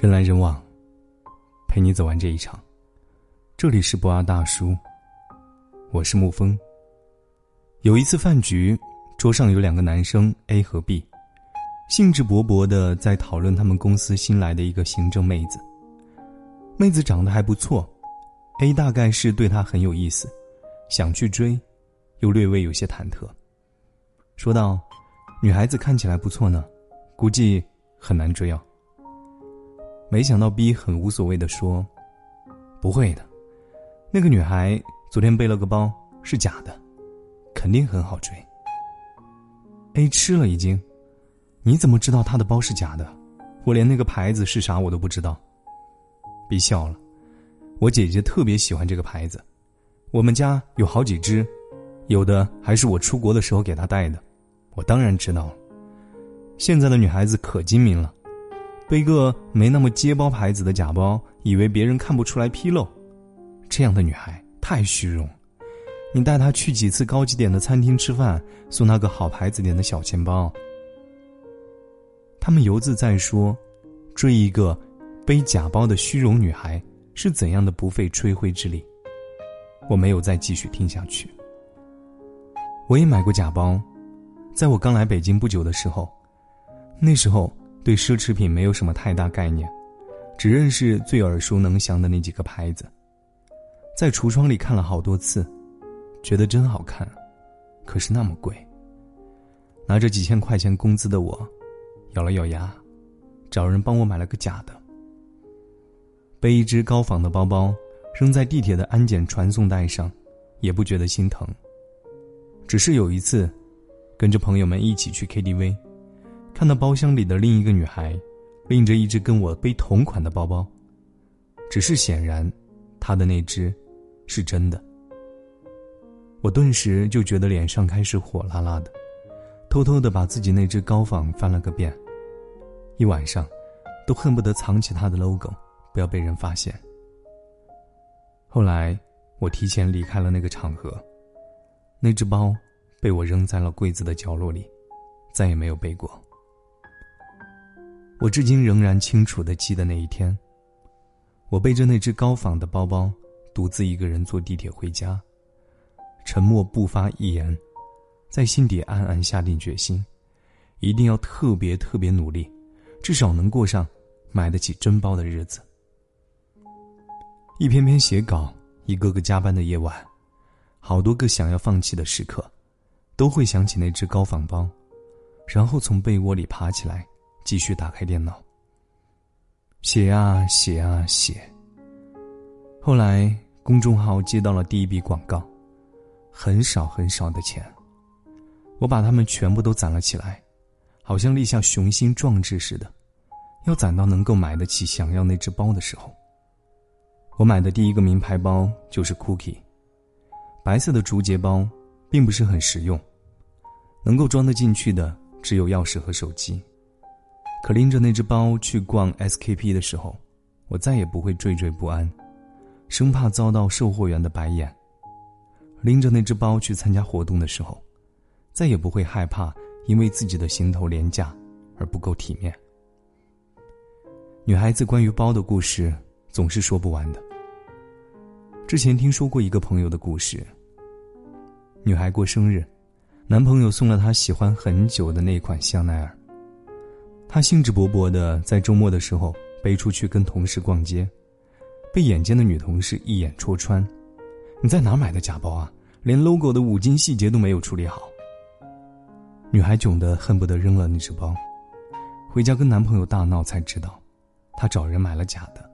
人来人往，陪你走完这一场。这里是博二大叔，我是沐风。有一次饭局，桌上有两个男生 A 和 B，兴致勃勃的在讨论他们公司新来的一个行政妹子。妹子长得还不错，A 大概是对她很有意思，想去追，又略微有些忐忑。说道：“女孩子看起来不错呢，估计很难追哦。”没想到 B 很无所谓的说：“不会的，那个女孩昨天背了个包，是假的，肯定很好追。”A 吃了一惊：“你怎么知道她的包是假的？我连那个牌子是啥我都不知道。”B 笑了：“我姐姐特别喜欢这个牌子，我们家有好几只，有的还是我出国的时候给她带的，我当然知道了。现在的女孩子可精明了。”背个没那么接包牌子的假包，以为别人看不出来纰漏，这样的女孩太虚荣。你带她去几次高级点的餐厅吃饭，送她个好牌子点的小钱包。他们游自在说，追一个背假包的虚荣女孩是怎样的不费吹灰之力。我没有再继续听下去。我也买过假包，在我刚来北京不久的时候，那时候。对奢侈品没有什么太大概念，只认识最耳熟能详的那几个牌子。在橱窗里看了好多次，觉得真好看，可是那么贵。拿着几千块钱工资的我，咬了咬牙，找人帮我买了个假的。背一只高仿的包包，扔在地铁的安检传送带上，也不觉得心疼。只是有一次，跟着朋友们一起去 KTV。看到包厢里的另一个女孩，拎着一只跟我背同款的包包，只是显然，她的那只，是真的。我顿时就觉得脸上开始火辣辣的，偷偷的把自己那只高仿翻了个遍，一晚上，都恨不得藏起它的 logo，不要被人发现。后来，我提前离开了那个场合，那只包，被我扔在了柜子的角落里，再也没有背过。我至今仍然清楚的记得那一天，我背着那只高仿的包包，独自一个人坐地铁回家，沉默不发一言，在心底暗暗下定决心，一定要特别特别努力，至少能过上买得起真包的日子。一篇篇写稿，一个个加班的夜晚，好多个想要放弃的时刻，都会想起那只高仿包，然后从被窝里爬起来。继续打开电脑，写啊写啊写。后来公众号接到了第一笔广告，很少很少的钱，我把它们全部都攒了起来，好像立下雄心壮志似的，要攒到能够买得起想要那只包的时候。我买的第一个名牌包就是 Cookie，白色的竹节包，并不是很实用，能够装得进去的只有钥匙和手机。可拎着那只包去逛 SKP 的时候，我再也不会惴惴不安，生怕遭到售货员的白眼；拎着那只包去参加活动的时候，再也不会害怕因为自己的行头廉价而不够体面。女孩子关于包的故事总是说不完的。之前听说过一个朋友的故事：女孩过生日，男朋友送了她喜欢很久的那款香奈儿。他兴致勃勃的在周末的时候背出去跟同事逛街，被眼尖的女同事一眼戳穿：“你在哪买的假包啊？连 logo 的五金细节都没有处理好。”女孩囧得恨不得扔了那只包，回家跟男朋友大闹，才知道，她找人买了假的。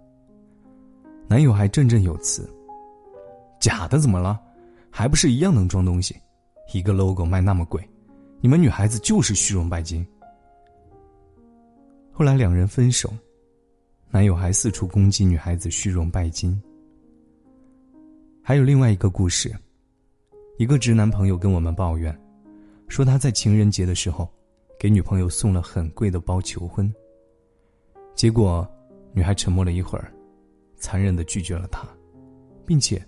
男友还振振有词：“假的怎么了？还不是一样能装东西？一个 logo 卖那么贵，你们女孩子就是虚荣拜金。”后来两人分手，男友还四处攻击女孩子虚荣拜金。还有另外一个故事，一个直男朋友跟我们抱怨，说他在情人节的时候，给女朋友送了很贵的包求婚。结果，女孩沉默了一会儿，残忍的拒绝了他，并且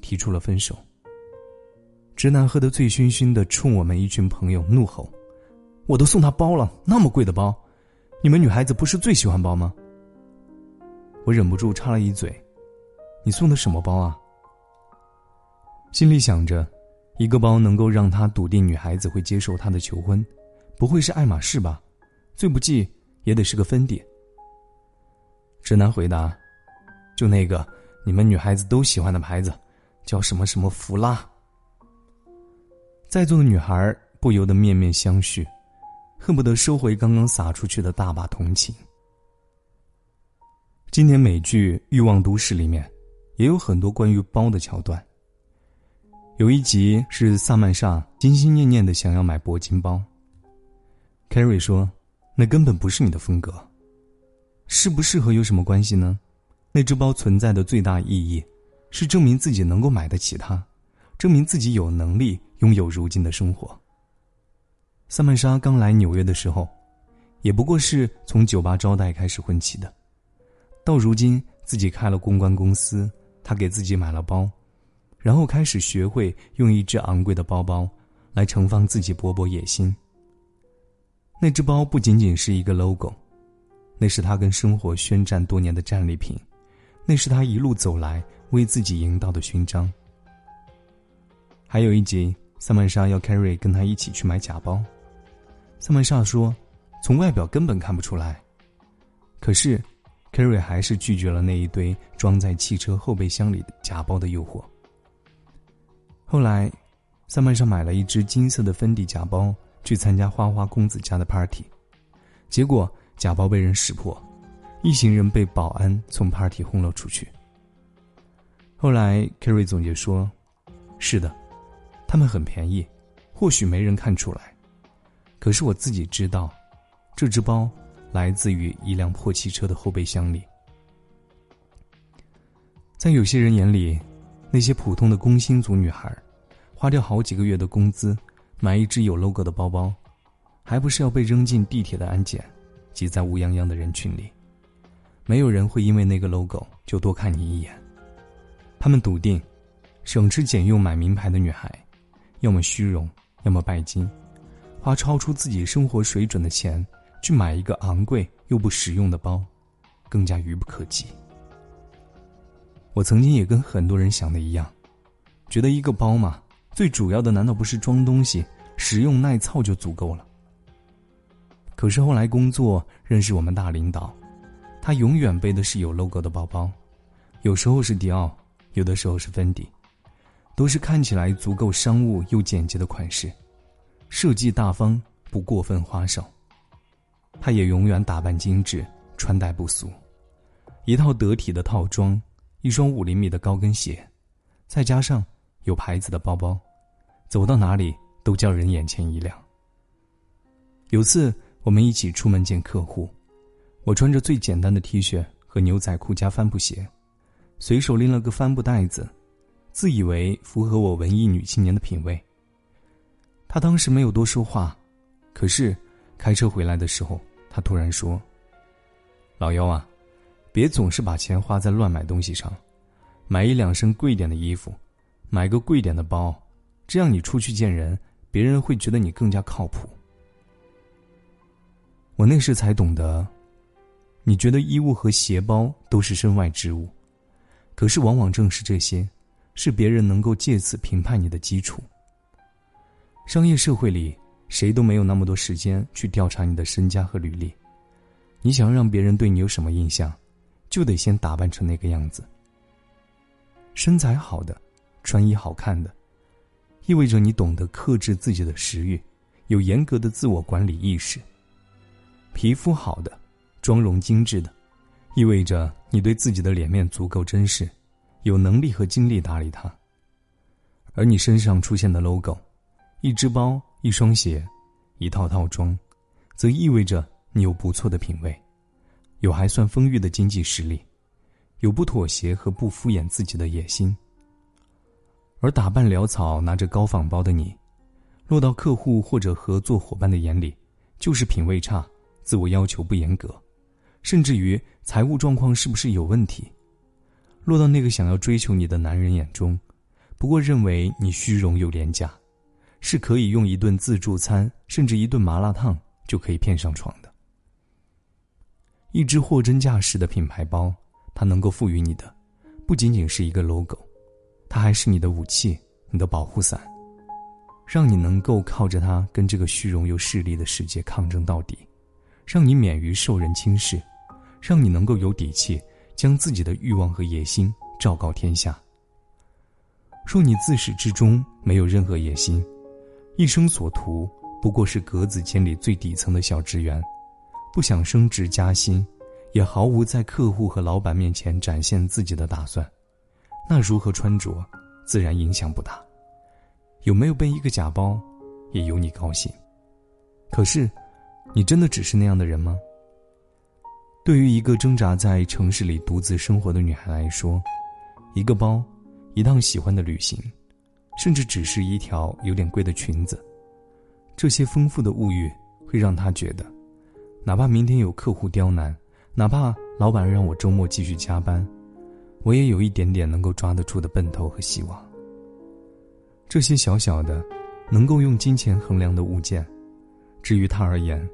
提出了分手。直男喝得醉醺醺的，冲我们一群朋友怒吼：“我都送他包了，那么贵的包！”你们女孩子不是最喜欢包吗？我忍不住插了一嘴：“你送的什么包啊？”心里想着，一个包能够让他笃定女孩子会接受他的求婚，不会是爱马仕吧？最不济也得是个芬迪。直男回答：“就那个你们女孩子都喜欢的牌子，叫什么什么弗拉。”在座的女孩不由得面面相觑，恨不得收回刚刚撒出去的大把同情。今年美剧《欲望都市》里面，也有很多关于包的桥段。有一集是萨曼莎心心念念的想要买铂金包。凯瑞说：“那根本不是你的风格，适不适合有什么关系呢？那只包存在的最大意义，是证明自己能够买得起它，证明自己有能力拥有如今的生活。”萨曼莎刚来纽约的时候，也不过是从酒吧招待开始混起的，到如今自己开了公关公司，他给自己买了包。然后开始学会用一只昂贵的包包，来盛放自己勃勃野心。那只包不仅仅是一个 logo，那是他跟生活宣战多年的战利品，那是他一路走来为自己赢到的勋章。还有一集，萨曼莎要 Carrie 跟他一起去买假包，萨曼莎说，从外表根本看不出来。可是，Carrie 还是拒绝了那一堆装在汽车后备箱里的假包的诱惑。后来，萨曼莎买了一只金色的芬迪假包去参加花花公子家的 party，结果假包被人识破，一行人被保安从 party 轰了出去。后来凯瑞总结说：“是的，他们很便宜，或许没人看出来，可是我自己知道，这只包来自于一辆破汽车的后备箱里。在有些人眼里。”那些普通的工薪族女孩，花掉好几个月的工资，买一只有 logo 的包包，还不是要被扔进地铁的安检，挤在乌泱泱的人群里。没有人会因为那个 logo 就多看你一眼。他们笃定，省吃俭用买名牌的女孩，要么虚荣，要么拜金，花超出自己生活水准的钱去买一个昂贵又不实用的包，更加愚不可及。我曾经也跟很多人想的一样，觉得一个包嘛，最主要的难道不是装东西、实用耐操就足够了？可是后来工作认识我们大领导，他永远背的是有 logo 的包包，有时候是迪奥，有的时候是芬迪，都是看起来足够商务又简洁的款式，设计大方不过分花哨。她也永远打扮精致，穿戴不俗，一套得体的套装。一双五厘米的高跟鞋，再加上有牌子的包包，走到哪里都叫人眼前一亮。有次我们一起出门见客户，我穿着最简单的 T 恤和牛仔裤加帆布鞋，随手拎了个帆布袋子，自以为符合我文艺女青年的品味。他当时没有多说话，可是开车回来的时候，他突然说：“老幺啊。”别总是把钱花在乱买东西上，买一两身贵点的衣服，买个贵点的包，这样你出去见人，别人会觉得你更加靠谱。我那时才懂得，你觉得衣物和鞋包都是身外之物，可是往往正是这些，是别人能够借此评判你的基础。商业社会里，谁都没有那么多时间去调查你的身家和履历，你想让别人对你有什么印象？就得先打扮成那个样子。身材好的，穿衣好看的，意味着你懂得克制自己的食欲，有严格的自我管理意识。皮肤好的，妆容精致的，意味着你对自己的脸面足够珍视，有能力和精力打理它。而你身上出现的 logo，一只包、一双鞋、一套套装，则意味着你有不错的品味。有还算丰裕的经济实力，有不妥协和不敷衍自己的野心。而打扮潦草、拿着高仿包的你，落到客户或者合作伙伴的眼里，就是品味差、自我要求不严格，甚至于财务状况是不是有问题？落到那个想要追求你的男人眼中，不过认为你虚荣又廉价，是可以用一顿自助餐甚至一顿麻辣烫就可以骗上床的。一只货真价实的品牌包，它能够赋予你的，不仅仅是一个 logo，它还是你的武器，你的保护伞，让你能够靠着它跟这个虚荣又势利的世界抗争到底，让你免于受人轻视，让你能够有底气将自己的欲望和野心昭告天下。若你自始至终没有任何野心，一生所图不过是格子间里最底层的小职员，不想升职加薪，也毫无在客户和老板面前展现自己的打算，那如何穿着，自然影响不大。有没有背一个假包，也由你高兴。可是，你真的只是那样的人吗？对于一个挣扎在城市里独自生活的女孩来说，一个包，一趟喜欢的旅行。甚至只是一条有点贵的裙子，这些丰富的物欲会让他觉得，哪怕明天有客户刁难，哪怕老板让我周末继续加班，我也有一点点能够抓得住的奔头和希望。这些小小的，能够用金钱衡量的物件，至于他而言，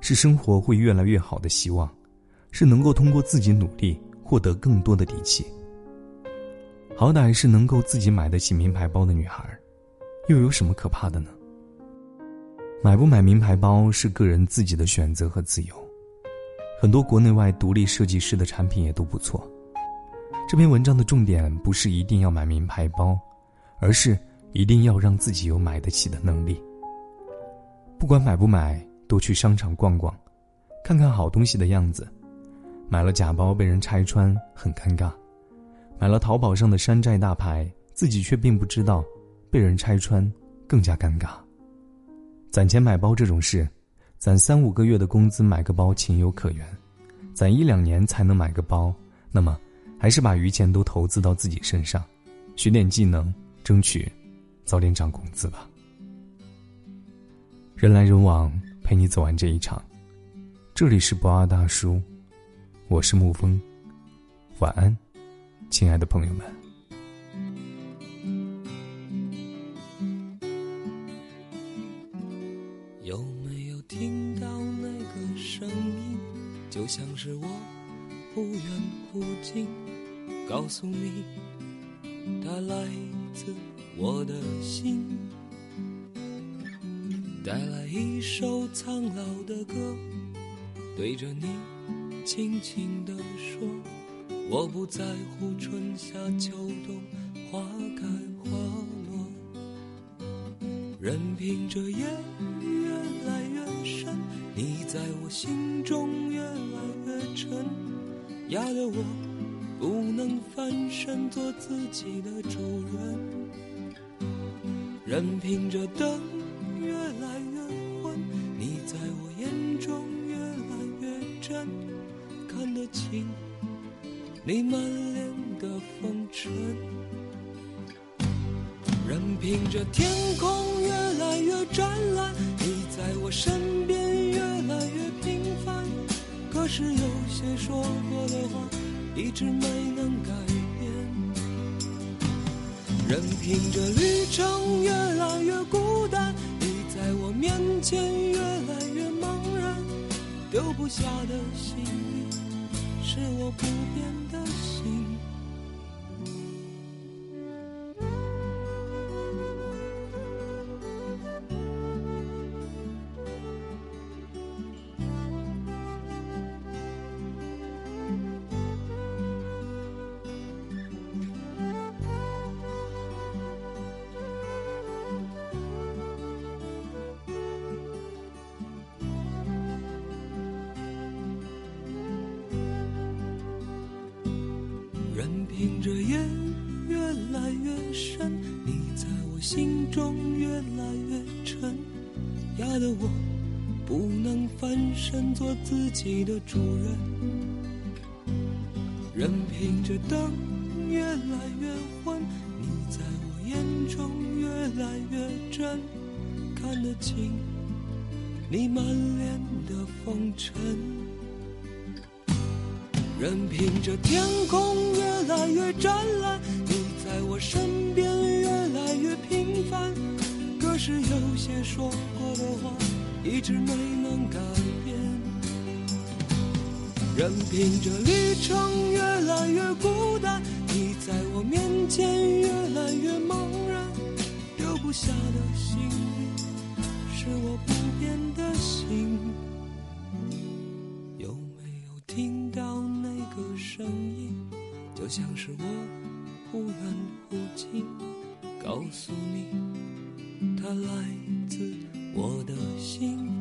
是生活会越来越好的希望，是能够通过自己努力获得更多的底气。好歹是能够自己买得起名牌包的女孩，又有什么可怕的呢？买不买名牌包是个人自己的选择和自由。很多国内外独立设计师的产品也都不错。这篇文章的重点不是一定要买名牌包，而是一定要让自己有买得起的能力。不管买不买，多去商场逛逛，看看好东西的样子。买了假包被人拆穿，很尴尬。买了淘宝上的山寨大牌，自己却并不知道，被人拆穿更加尴尬。攒钱买包这种事，攒三五个月的工资买个包情有可原，攒一两年才能买个包，那么还是把余钱都投资到自己身上，学点技能，争取早点涨工资吧。人来人往，陪你走完这一场。这里是不二大叔，我是沐风，晚安。亲爱的朋友们，有没有听到那个声音？就像是我忽远忽近，告诉你，它来自我的心，带来一首苍老的歌，对着你轻轻地说。我不在乎春夏秋冬花开花落，任凭这夜越来越深，你在我心中越来越沉，压得我不能翻身做自己的主人。任凭这灯你满脸的风尘，任凭这天空越来越湛蓝，你在我身边越来越平凡。可是有些说过的话，一直没能改变。任凭这旅程越来越孤单，你在我面前越来越茫然。丢不下的心。是我不变的心。听着夜越来越深，你在我心中越来越沉，压得我不能翻身做自己的主人。任凭着灯越来越昏，你在我眼中越来越真，看得清你满脸的风尘。任凭着天空越来越湛蓝你在我身边越来越平凡可是有些说过的话一直没能改变。任凭着旅程越来越孤单你在我面前越来越茫然丢不下的行李是我不变的心。就像是我忽远忽近告诉你他来自我的心。